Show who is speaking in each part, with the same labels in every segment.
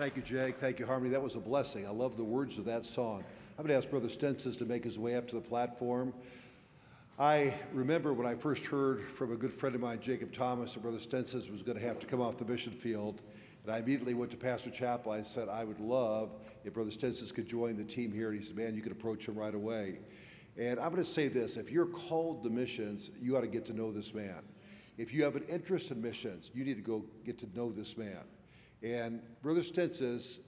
Speaker 1: Thank you, Jake. Thank you, Harmony. That was a blessing. I love the words of that song. I'm going to ask Brother Stensons to make his way up to the platform. I remember when I first heard from a good friend of mine, Jacob Thomas, that Brother Stensons was going to have to come off the mission field. And I immediately went to Pastor Chappell. I said, I would love if Brother Stensons could join the team here. And he said, Man, you can approach him right away. And I'm going to say this if you're called to missions, you ought to get to know this man. If you have an interest in missions, you need to go get to know this man. And Brother Stensons,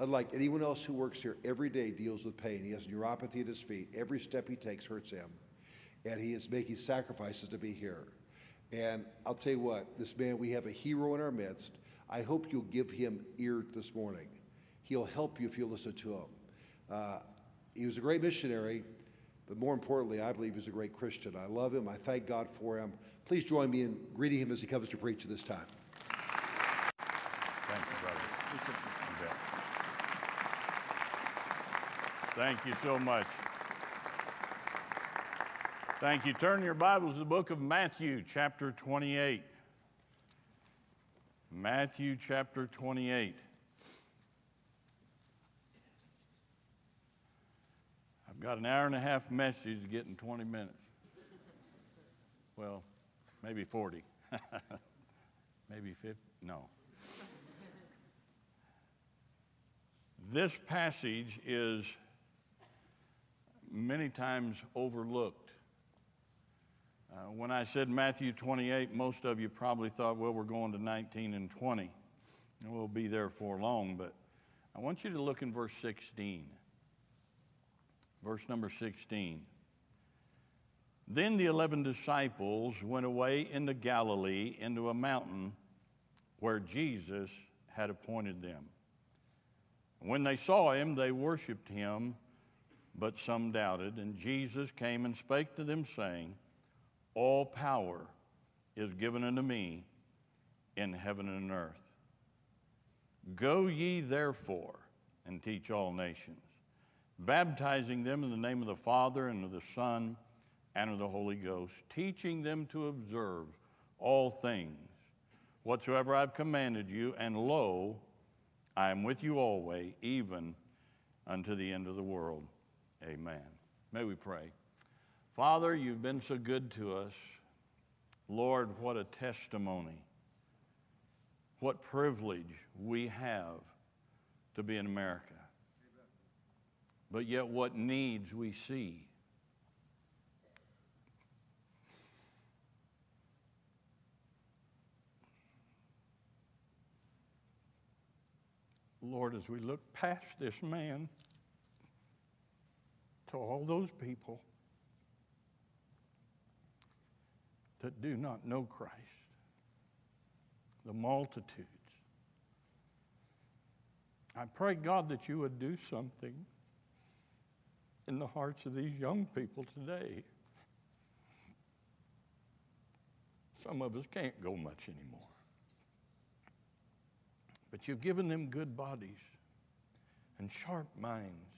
Speaker 1: unlike anyone else who works here, every day deals with pain. He has neuropathy at his feet. Every step he takes hurts him. And he is making sacrifices to be here. And I'll tell you what, this man, we have a hero in our midst. I hope you'll give him ear this morning. He'll help you if you listen to him. Uh, he was a great missionary, but more importantly, I believe he's a great Christian. I love him. I thank God for him. Please join me in greeting him as he comes to preach this time.
Speaker 2: Thank you, brother. Thank you so much. Thank you. Turn your Bibles to the book of Matthew, chapter 28. Matthew, chapter 28. I've got an hour and a half message to get in 20 minutes. Well, maybe 40. maybe 50. No. This passage is many times overlooked. Uh, when I said Matthew 28, most of you probably thought, well, we're going to 19 and 20, and we'll be there for long. But I want you to look in verse 16. Verse number 16. Then the eleven disciples went away into Galilee, into a mountain where Jesus had appointed them. When they saw him, they worshiped him, but some doubted. And Jesus came and spake to them, saying, All power is given unto me in heaven and earth. Go ye therefore and teach all nations, baptizing them in the name of the Father and of the Son and of the Holy Ghost, teaching them to observe all things whatsoever I've commanded you, and lo, I am with you always, even unto the end of the world. Amen. May we pray. Father, you've been so good to us. Lord, what a testimony. What privilege we have to be in America. But yet, what needs we see. Lord, as we look past this man to all those people that do not know Christ, the multitudes, I pray, God, that you would do something in the hearts of these young people today. Some of us can't go much anymore. But you've given them good bodies and sharp minds.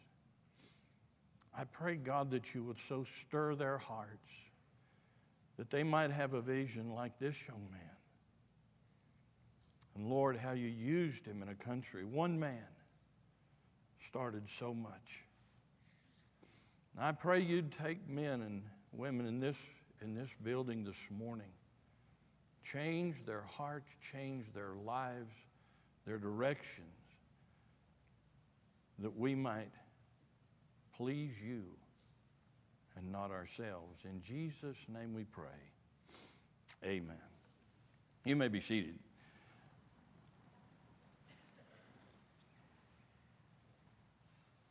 Speaker 2: I pray, God, that you would so stir their hearts that they might have a vision like this young man. And Lord, how you used him in a country. One man started so much. And I pray you'd take men and women in this, in this building this morning, change their hearts, change their lives their directions, that we might please you and not ourselves. In Jesus' name we pray. Amen. You may be seated.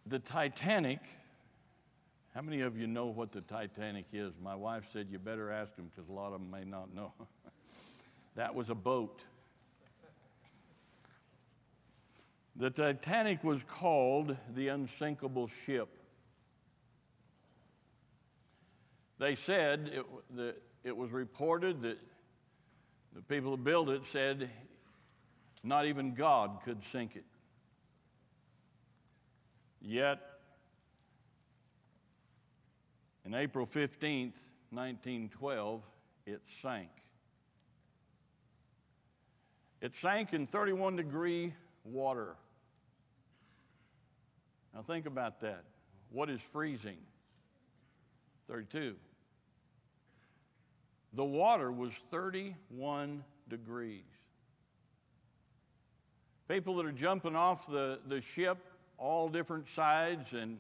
Speaker 2: The Titanic, how many of you know what the Titanic is? My wife said you better ask them because a lot of them may not know. that was a boat. The Titanic was called the unsinkable ship. They said, it, it was reported that the people who built it said not even God could sink it. Yet, in April 15th, 1912, it sank. It sank in 31 degree water Now think about that. What is freezing? 32. The water was 31 degrees. People that are jumping off the, the ship, all different sides, and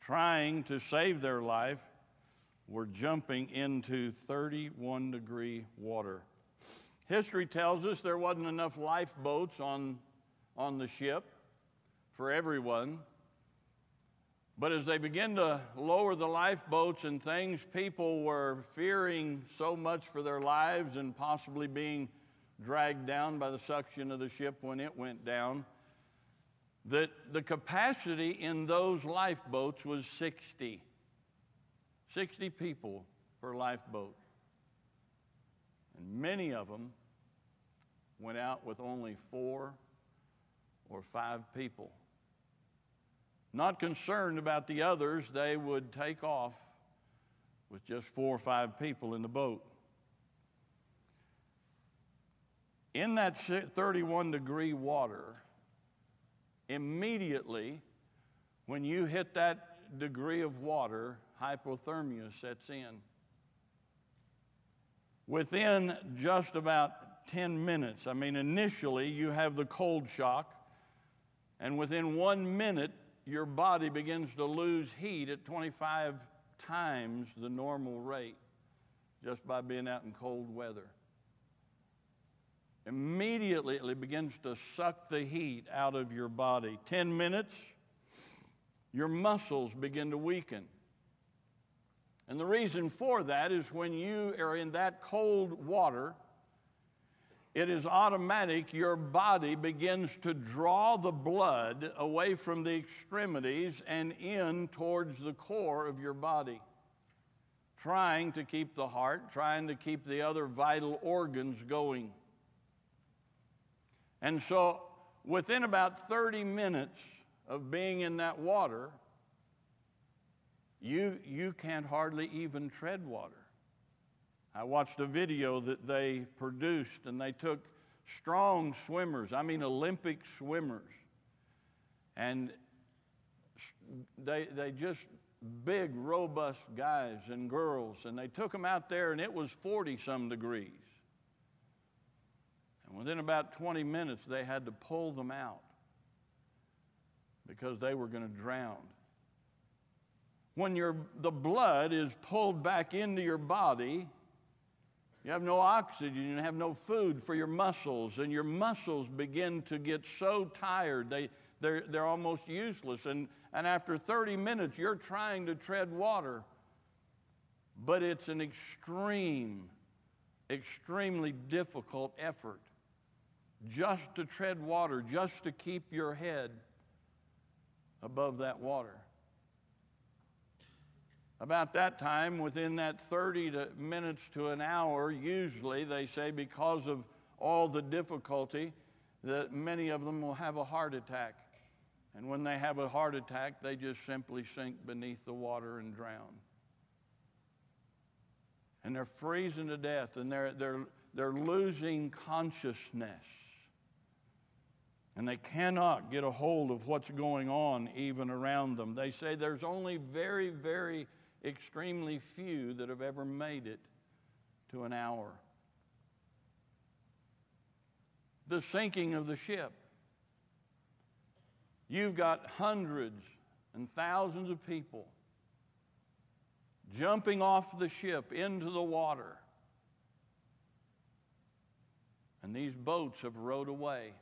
Speaker 2: trying to save their life, were jumping into 31 degree water. History tells us there wasn't enough lifeboats on, on the ship for everyone. But as they began to lower the lifeboats and things, people were fearing so much for their lives and possibly being dragged down by the suction of the ship when it went down that the capacity in those lifeboats was 60. 60 people per lifeboat. And many of them went out with only four or five people. Not concerned about the others, they would take off with just four or five people in the boat. In that 31 degree water, immediately when you hit that degree of water, hypothermia sets in. Within just about 10 minutes, I mean, initially you have the cold shock, and within one minute, your body begins to lose heat at 25 times the normal rate just by being out in cold weather. Immediately, it begins to suck the heat out of your body. 10 minutes, your muscles begin to weaken. And the reason for that is when you are in that cold water, it is automatic, your body begins to draw the blood away from the extremities and in towards the core of your body, trying to keep the heart, trying to keep the other vital organs going. And so, within about 30 minutes of being in that water, you, you can't hardly even tread water. I watched a video that they produced, and they took strong swimmers, I mean Olympic swimmers, and they, they just big, robust guys and girls, and they took them out there, and it was 40 some degrees. And within about 20 minutes, they had to pull them out because they were going to drown when your, the blood is pulled back into your body, you have no oxygen, you have no food for your muscles, and your muscles begin to get so tired, they, they're, they're almost useless. And, and after 30 minutes, you're trying to tread water, but it's an extreme, extremely difficult effort just to tread water, just to keep your head above that water. About that time, within that 30 to minutes to an hour, usually they say because of all the difficulty, that many of them will have a heart attack. And when they have a heart attack, they just simply sink beneath the water and drown. And they're freezing to death and they're, they're, they're losing consciousness. And they cannot get a hold of what's going on even around them. They say there's only very, very extremely few that have ever made it to an hour. The sinking of the ship. You've got hundreds and thousands of people jumping off the ship into the water. And these boats have rowed away.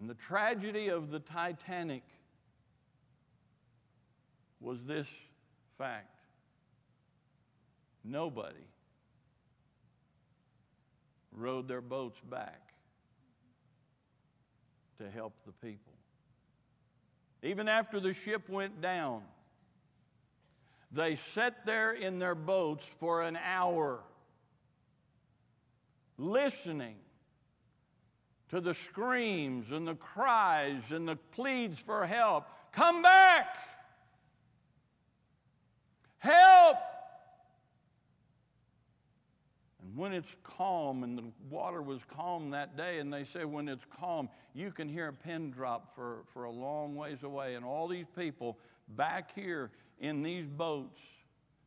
Speaker 2: And the tragedy of the Titanic was this fact nobody rowed their boats back to help the people. Even after the ship went down, they sat there in their boats for an hour listening to the screams and the cries and the pleads for help. Come back! Help! And when it's calm, and the water was calm that day, and they say when it's calm, you can hear a pin drop for, for a long ways away. And all these people back here in these boats,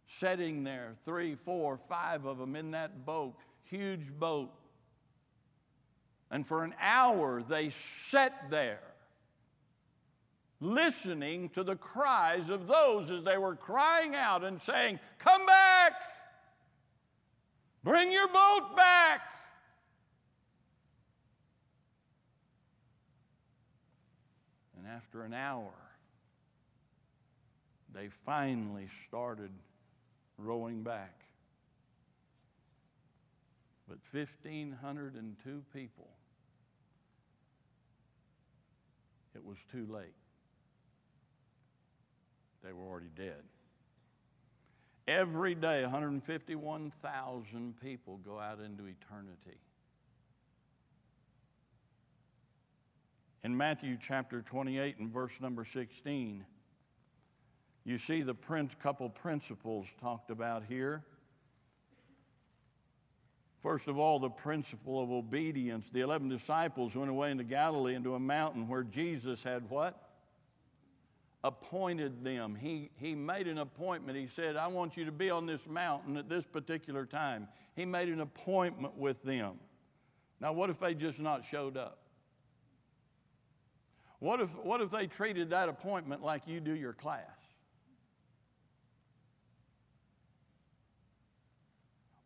Speaker 2: sitting there, three, four, five of them in that boat, huge boat. And for an hour, they sat there listening to the cries of those as they were crying out and saying, Come back! Bring your boat back! And after an hour, they finally started rowing back. But 1,502 people, it was too late they were already dead. Every day, 151,000 people go out into eternity. In Matthew chapter 28 and verse number 16, you see the couple principles talked about here. First of all, the principle of obedience. The 11 disciples went away into Galilee into a mountain where Jesus had what? Appointed them. He, he made an appointment. He said, I want you to be on this mountain at this particular time. He made an appointment with them. Now, what if they just not showed up? What if, what if they treated that appointment like you do your class?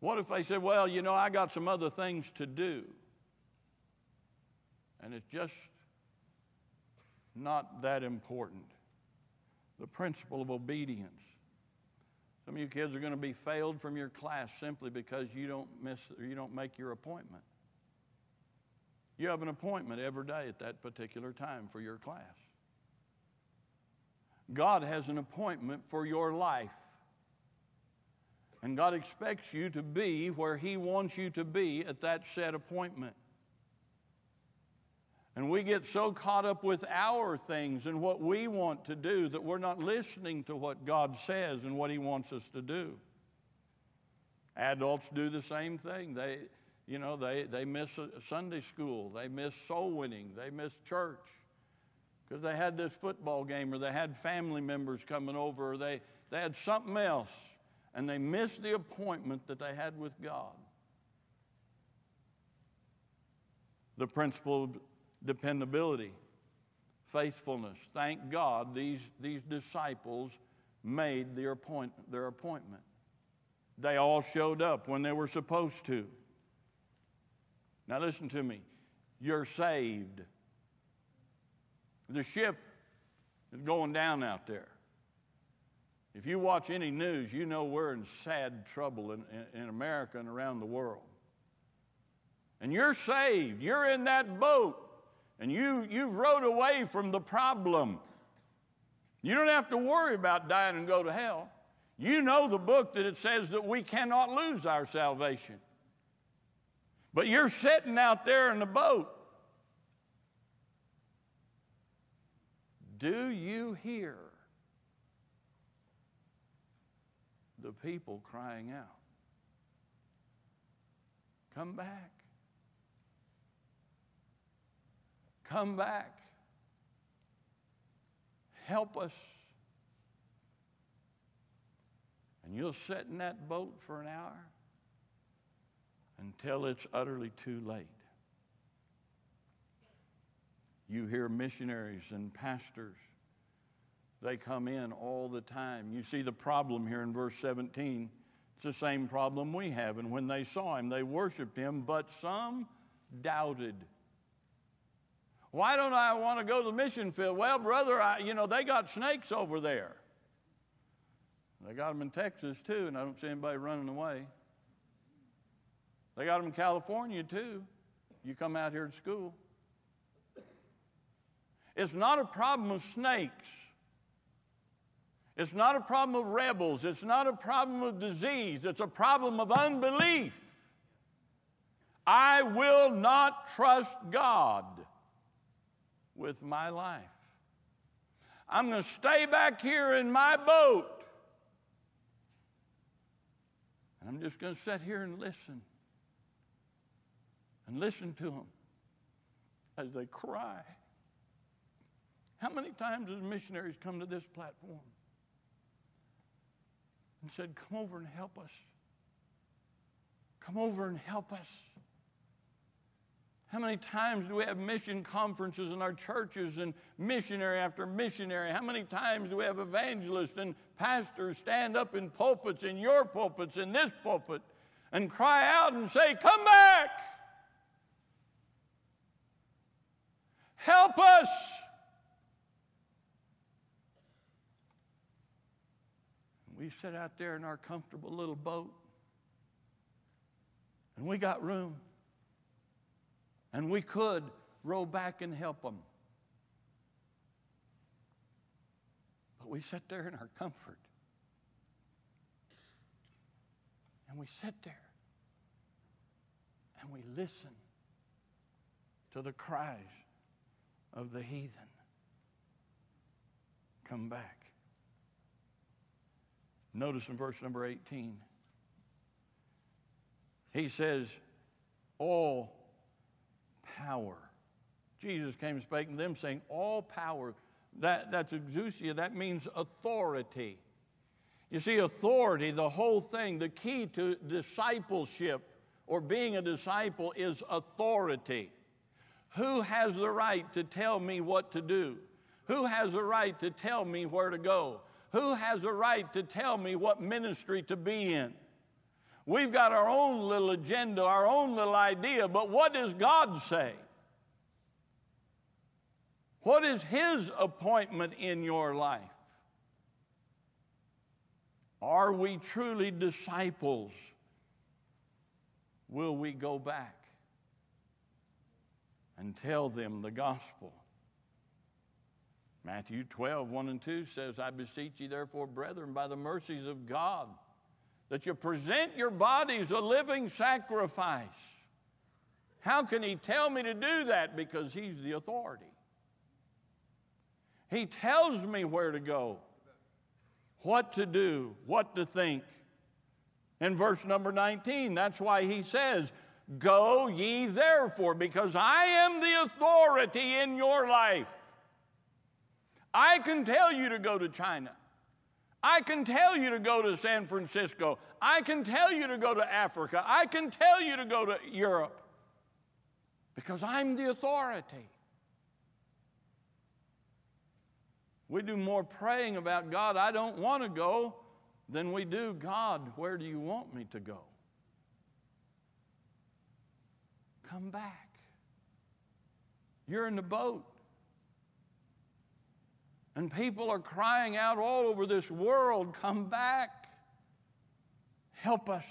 Speaker 2: What if they said, Well, you know, I got some other things to do? And it's just not that important the principle of obedience. Some of you kids are going to be failed from your class simply because you don't miss or you don't make your appointment. You have an appointment every day at that particular time for your class. God has an appointment for your life. And God expects you to be where He wants you to be at that set appointment. And we get so caught up with our things and what we want to do that we're not listening to what God says and what He wants us to do. Adults do the same thing. They, you know, they, they miss Sunday school, they miss soul winning, they miss church because they had this football game or they had family members coming over or they, they had something else and they missed the appointment that they had with God. The principle of dependability, faithfulness. Thank God these, these disciples made their, appoint, their appointment. They all showed up when they were supposed to. Now, listen to me. You're saved. The ship is going down out there. If you watch any news, you know we're in sad trouble in, in, in America and around the world. And you're saved. You're in that boat and you, you've rode away from the problem. You don't have to worry about dying and go to hell. You know the book that it says that we cannot lose our salvation. But you're sitting out there in the boat. Do you hear the people crying out? Come back. Come back. Help us. And you'll sit in that boat for an hour until it's utterly too late. You hear missionaries and pastors, they come in all the time. You see the problem here in verse 17. It's the same problem we have. And when they saw him, they worshiped him, but some doubted. Why don't I want to go to the mission field? Well, brother, I, you know, they got snakes over there. They got them in Texas too, and I don't see anybody running away. They got them in California too. You come out here to school. It's not a problem of snakes. It's not a problem of rebels. It's not a problem of disease. It's a problem of unbelief. I will not trust God with my life. I'm going to stay back here in my boat. And I'm just going to sit here and listen. and listen to them as they cry. How many times has missionaries come to this platform and said, Come over and help us? Come over and help us. How many times do we have mission conferences in our churches and missionary after missionary? How many times do we have evangelists and pastors stand up in pulpits, in your pulpits, in this pulpit, and cry out and say, Come back! Help us! We sit out there in our comfortable little boat, and we got room. And we could row back and help them. But we sit there in our comfort. And we sit there and we listen to the cries of the heathen. Come back. Notice in verse number 18, he says, All power. Jesus came and spake to them, saying, All power. That, that's exousia, that means authority. You see, authority, the whole thing, the key to discipleship or being a disciple is authority. Who has the right to tell me what to do? Who has the right to tell me where to go? Who has the right to tell me what ministry to be in? We've got our own little agenda, our own little idea, but what does God say? What is His appointment in your life? Are we truly disciples? Will we go back and tell them the gospel? Matthew 12, 1 and 2 says, I beseech you, therefore, brethren, by the mercies of God, that you present your bodies a living sacrifice. How can he tell me to do that? Because he's the authority. He tells me where to go, what to do, what to think. In verse number 19, that's why he says, Go ye therefore, because I am the authority in your life. I can tell you to go to China. I can tell you to go to San Francisco. I can tell you to go to Africa. I can tell you to go to Europe because I'm the authority. We do more praying about God, I don't want to go, than we do, God, where do you want me to go? Come back. You're in the boat. And people are crying out all over this world, come back, help us.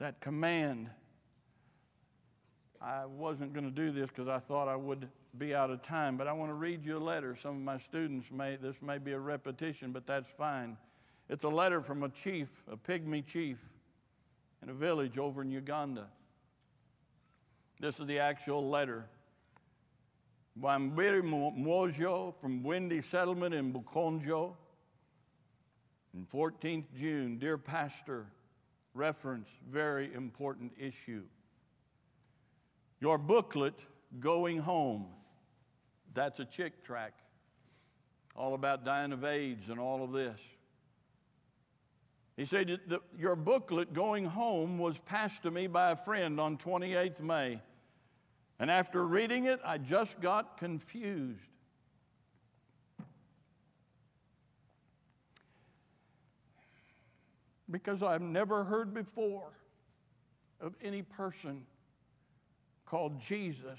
Speaker 2: That command, I wasn't going to do this because I thought I would be out of time, but I want to read you a letter. Some of my students may, this may be a repetition, but that's fine. It's a letter from a chief, a pygmy chief in a village over in Uganda. This is the actual letter. Wambiri Mojo from Windy Settlement in Bukonjo. On 14th June, dear pastor, reference, very important issue. Your booklet, Going Home, that's a Chick tract, all about dying of AIDS and all of this. He said, Your booklet, Going Home, was passed to me by a friend on 28th May. And after reading it, I just got confused. Because I've never heard before of any person called Jesus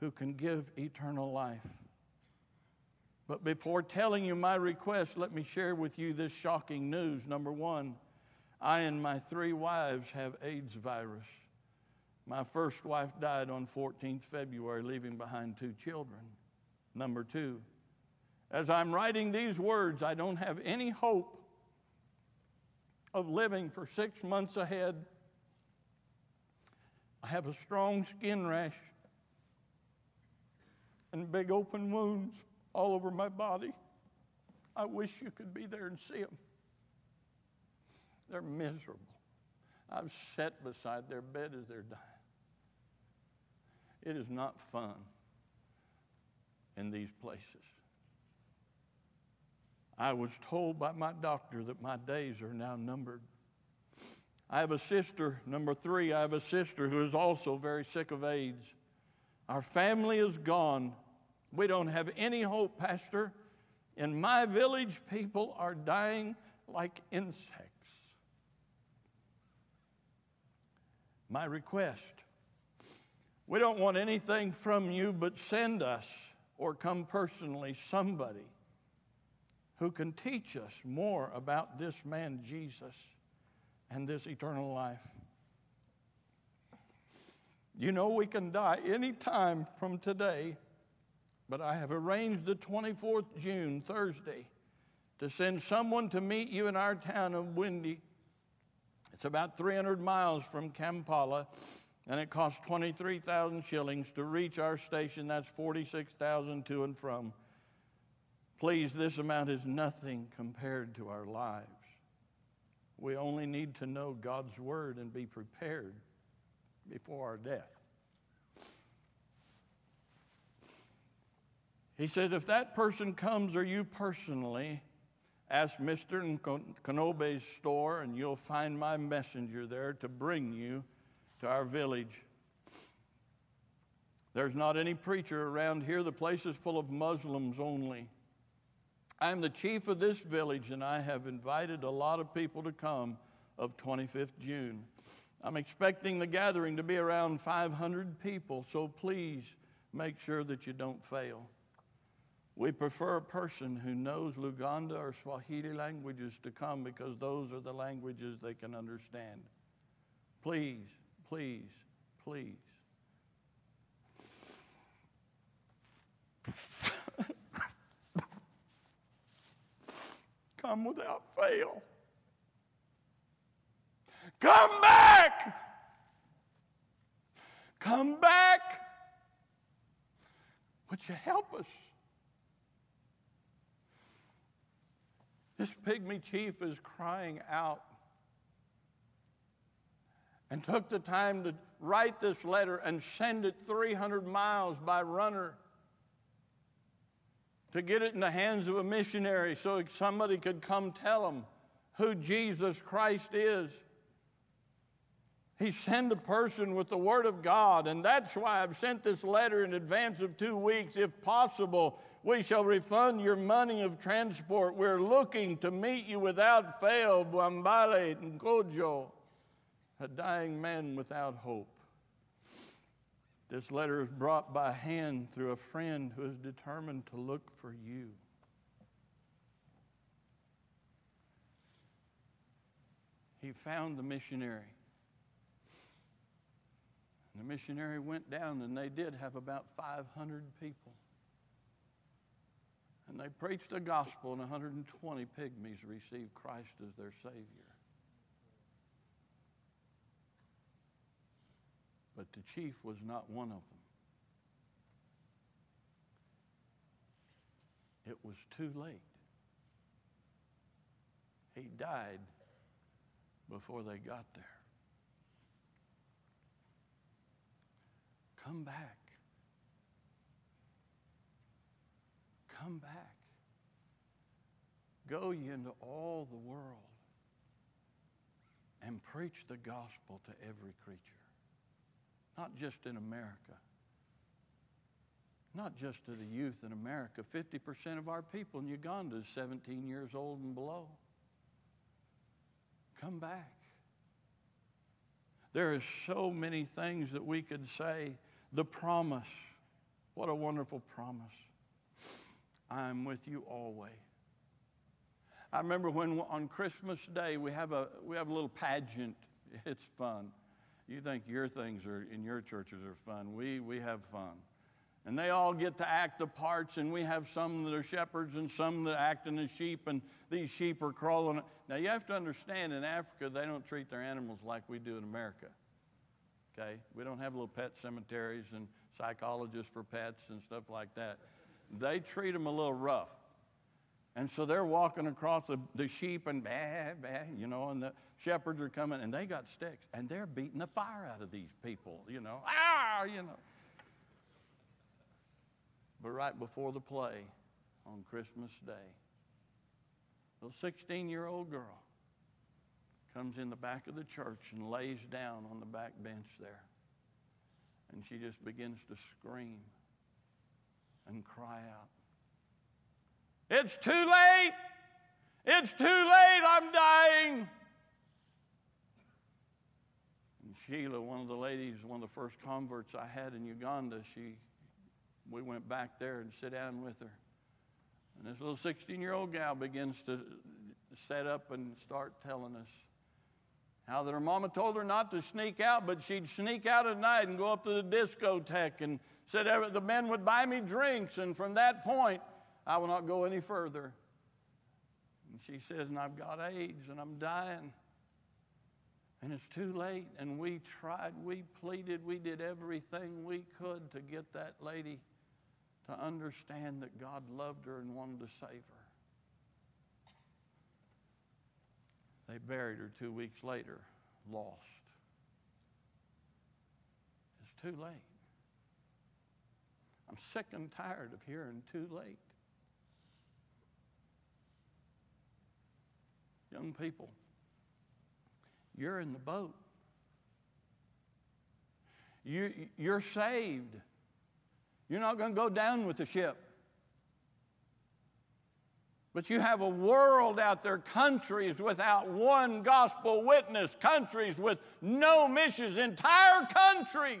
Speaker 2: who can give eternal life. But before telling you my request, let me share with you this shocking news. Number one, I and my three wives have AIDS virus. My first wife died on 14th February, leaving behind two children. Number two, as I'm writing these words, I don't have any hope of living for six months ahead. I have a strong skin rash and big open wounds all over my body. I wish you could be there and see them. They're miserable. I've sat beside their bed as they're dying. It is not fun in these places. I was told by my doctor that my days are now numbered. I have a sister, number three, I have a sister who is also very sick of AIDS. Our family is gone. We don't have any hope, Pastor. In my village, people are dying like insects. My request we don't want anything from you, but send us or come personally somebody who can teach us more about this man, Jesus, and this eternal life. You know, we can die any time from today, but I have arranged the 24th June, Thursday, to send someone to meet you in our town of Windy. It's about 300 miles from Kampala, and it costs 23,000 shillings to reach our station. That's 46,000 to and from. Please, this amount is nothing compared to our lives. We only need to know God's word and be prepared before our death. He said, if that person comes or you personally, ask Mr. Kanobe's store and you'll find my messenger there to bring you to our village. There's not any preacher around here. The place is full of Muslims only. I'm the chief of this village, and I have invited a lot of people to come of 25th June. I'm expecting the gathering to be around 500 people, so please make sure that you don't fail. We prefer a person who knows Luganda or Swahili languages to come because those are the languages they can understand. Please, please, please. Come without fail. Come back. Come back. Would you help us? This pygmy chief is crying out and took the time to write this letter and send it 300 miles by runner to get it in the hands of a missionary so somebody could come tell him who Jesus Christ is. He sent a person with the Word of God, and that's why I've sent this letter in advance of two weeks. If possible, we shall refund your money of transport. We're looking to meet you without fail, Bwambale and Gojo a dying man without hope. This letter is brought by hand through a friend who is determined to look for you. He found the missionary. The missionary went down, and they did have about 500 people. And they preached the gospel, and 120 pygmies received Christ as their Savior. But the chief was not one of them. It was too late. He died before they got there. Come back. Come back. Go ye into all the world and preach the gospel to every creature not just in America, not just to the youth in America. 50% of our people in Uganda is 17 years old and below. Come back. There are so many things that we could say. The promise. What a wonderful promise. I'm with you always. I remember when on Christmas Day we have a, we have a little pageant. It's fun. You think your things are in your churches are fun. We, we have fun. And they all get to act the parts, and we have some that are shepherds and some that act in the sheep, and these sheep are crawling. Now, you have to understand in Africa, they don't treat their animals like we do in America. Okay? We don't have little pet cemeteries and psychologists for pets and stuff like that. They treat them a little rough. And so they're walking across the, the sheep and bah, bah, you know, and the shepherds are coming and they got sticks and they're beating the fire out of these people, you know, ah, you know. But right before the play on Christmas Day, little 16 year old girl comes in the back of the church and lays down on the back bench there. And she just begins to scream and cry out. It's too late! It's too late! I'm dying! And Sheila, one of the ladies, one of the first converts I had in Uganda, she, we went back there and sit down with her. And this little 16 year old gal begins to set up and start telling us how that her mama told her not to sneak out, but she'd sneak out at night and go up to the discotheque and said the men would buy me drinks. And from that point, I will not go any further. And she says, and I've got AIDS and I'm dying. And it's too late. And we tried, we pleaded, we did everything we could to get that lady to understand that God loved her and wanted to save her. They buried her two weeks later, lost. It's too late. I'm sick and tired of hearing too late. Young people, you're in the boat. You, you're saved. You're not going to go down with the ship. But you have a world out there, countries without one gospel witness, countries with no missions, entire countries.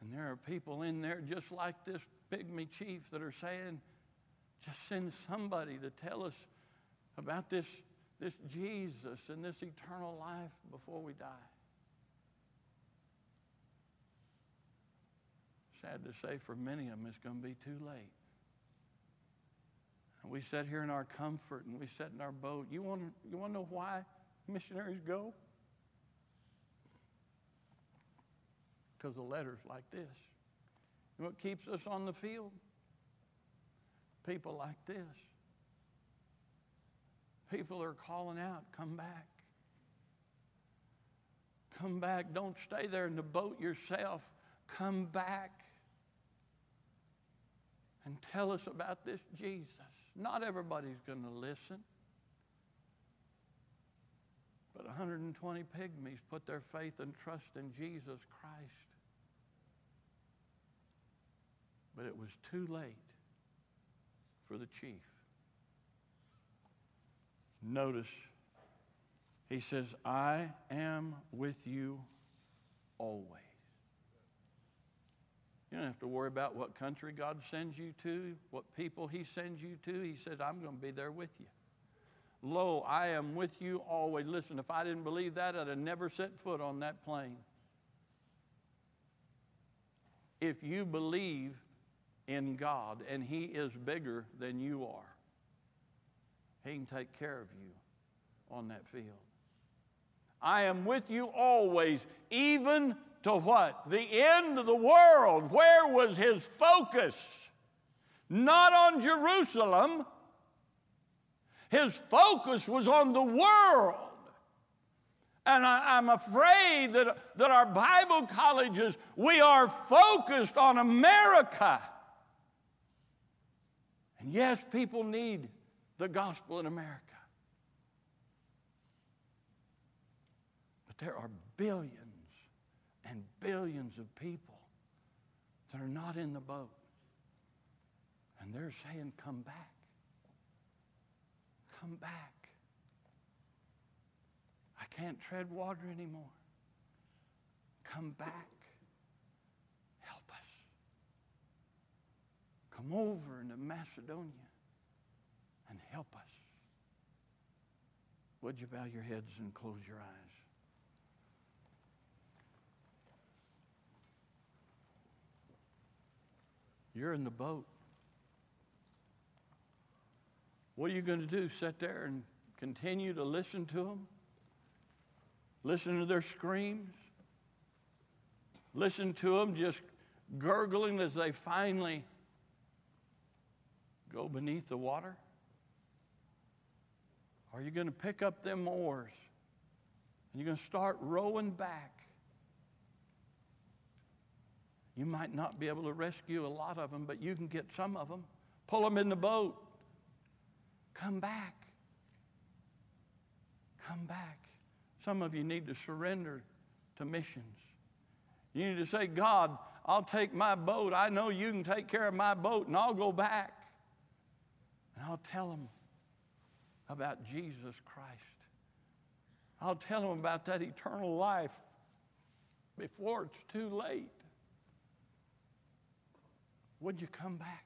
Speaker 2: And there are people in there just like this pygmy chief that are saying, just send somebody to tell us about this, this Jesus and this eternal life before we die. Sad to say, for many of them, it's going to be too late. And we sit here in our comfort and we sit in our boat. You want, you want to know why missionaries go? Because of letters like this. And what keeps us on the field? People like this. People are calling out, come back. Come back. Don't stay there in the boat yourself. Come back and tell us about this Jesus. Not everybody's going to listen. But 120 pygmies put their faith and trust in Jesus Christ. But it was too late for the chief. Notice, he says, I am with you always. You don't have to worry about what country God sends you to, what people He sends you to. He says, I'm going to be there with you. Lo, I am with you always. Listen, if I didn't believe that, I'd have never set foot on that plane. If you believe in God and He is bigger than you are, He can take care of you on that field. I am with you always, even to what? The end of the world. Where was his focus? Not on Jerusalem. His focus was on the world. And I, am afraid that, that our Bible colleges, we are focused on America. And yes, people need the gospel in America. But there are billions and billions of people that are not in the boat. And they're saying, Come back. Come back. I can't tread water anymore. Come back. Help us. Come over into Macedonia and help us. Would you bow your heads and close your eyes? You're in the boat. What are you going to do? Sit there and continue to listen to them? Listen to their screams? Listen to them just gurgling as they finally go beneath the water? Are you going to pick up them oars and you're going to start rowing back? You might not be able to rescue a lot of them, but you can get some of them. Pull them in the boat. Come back. Come back. Some of you need to surrender to missions. You need to say, God, I'll take my boat. I know you can take care of my boat, and I'll go back. And I'll tell them about Jesus Christ. I'll tell them about that eternal life before it's too late. Would you come back?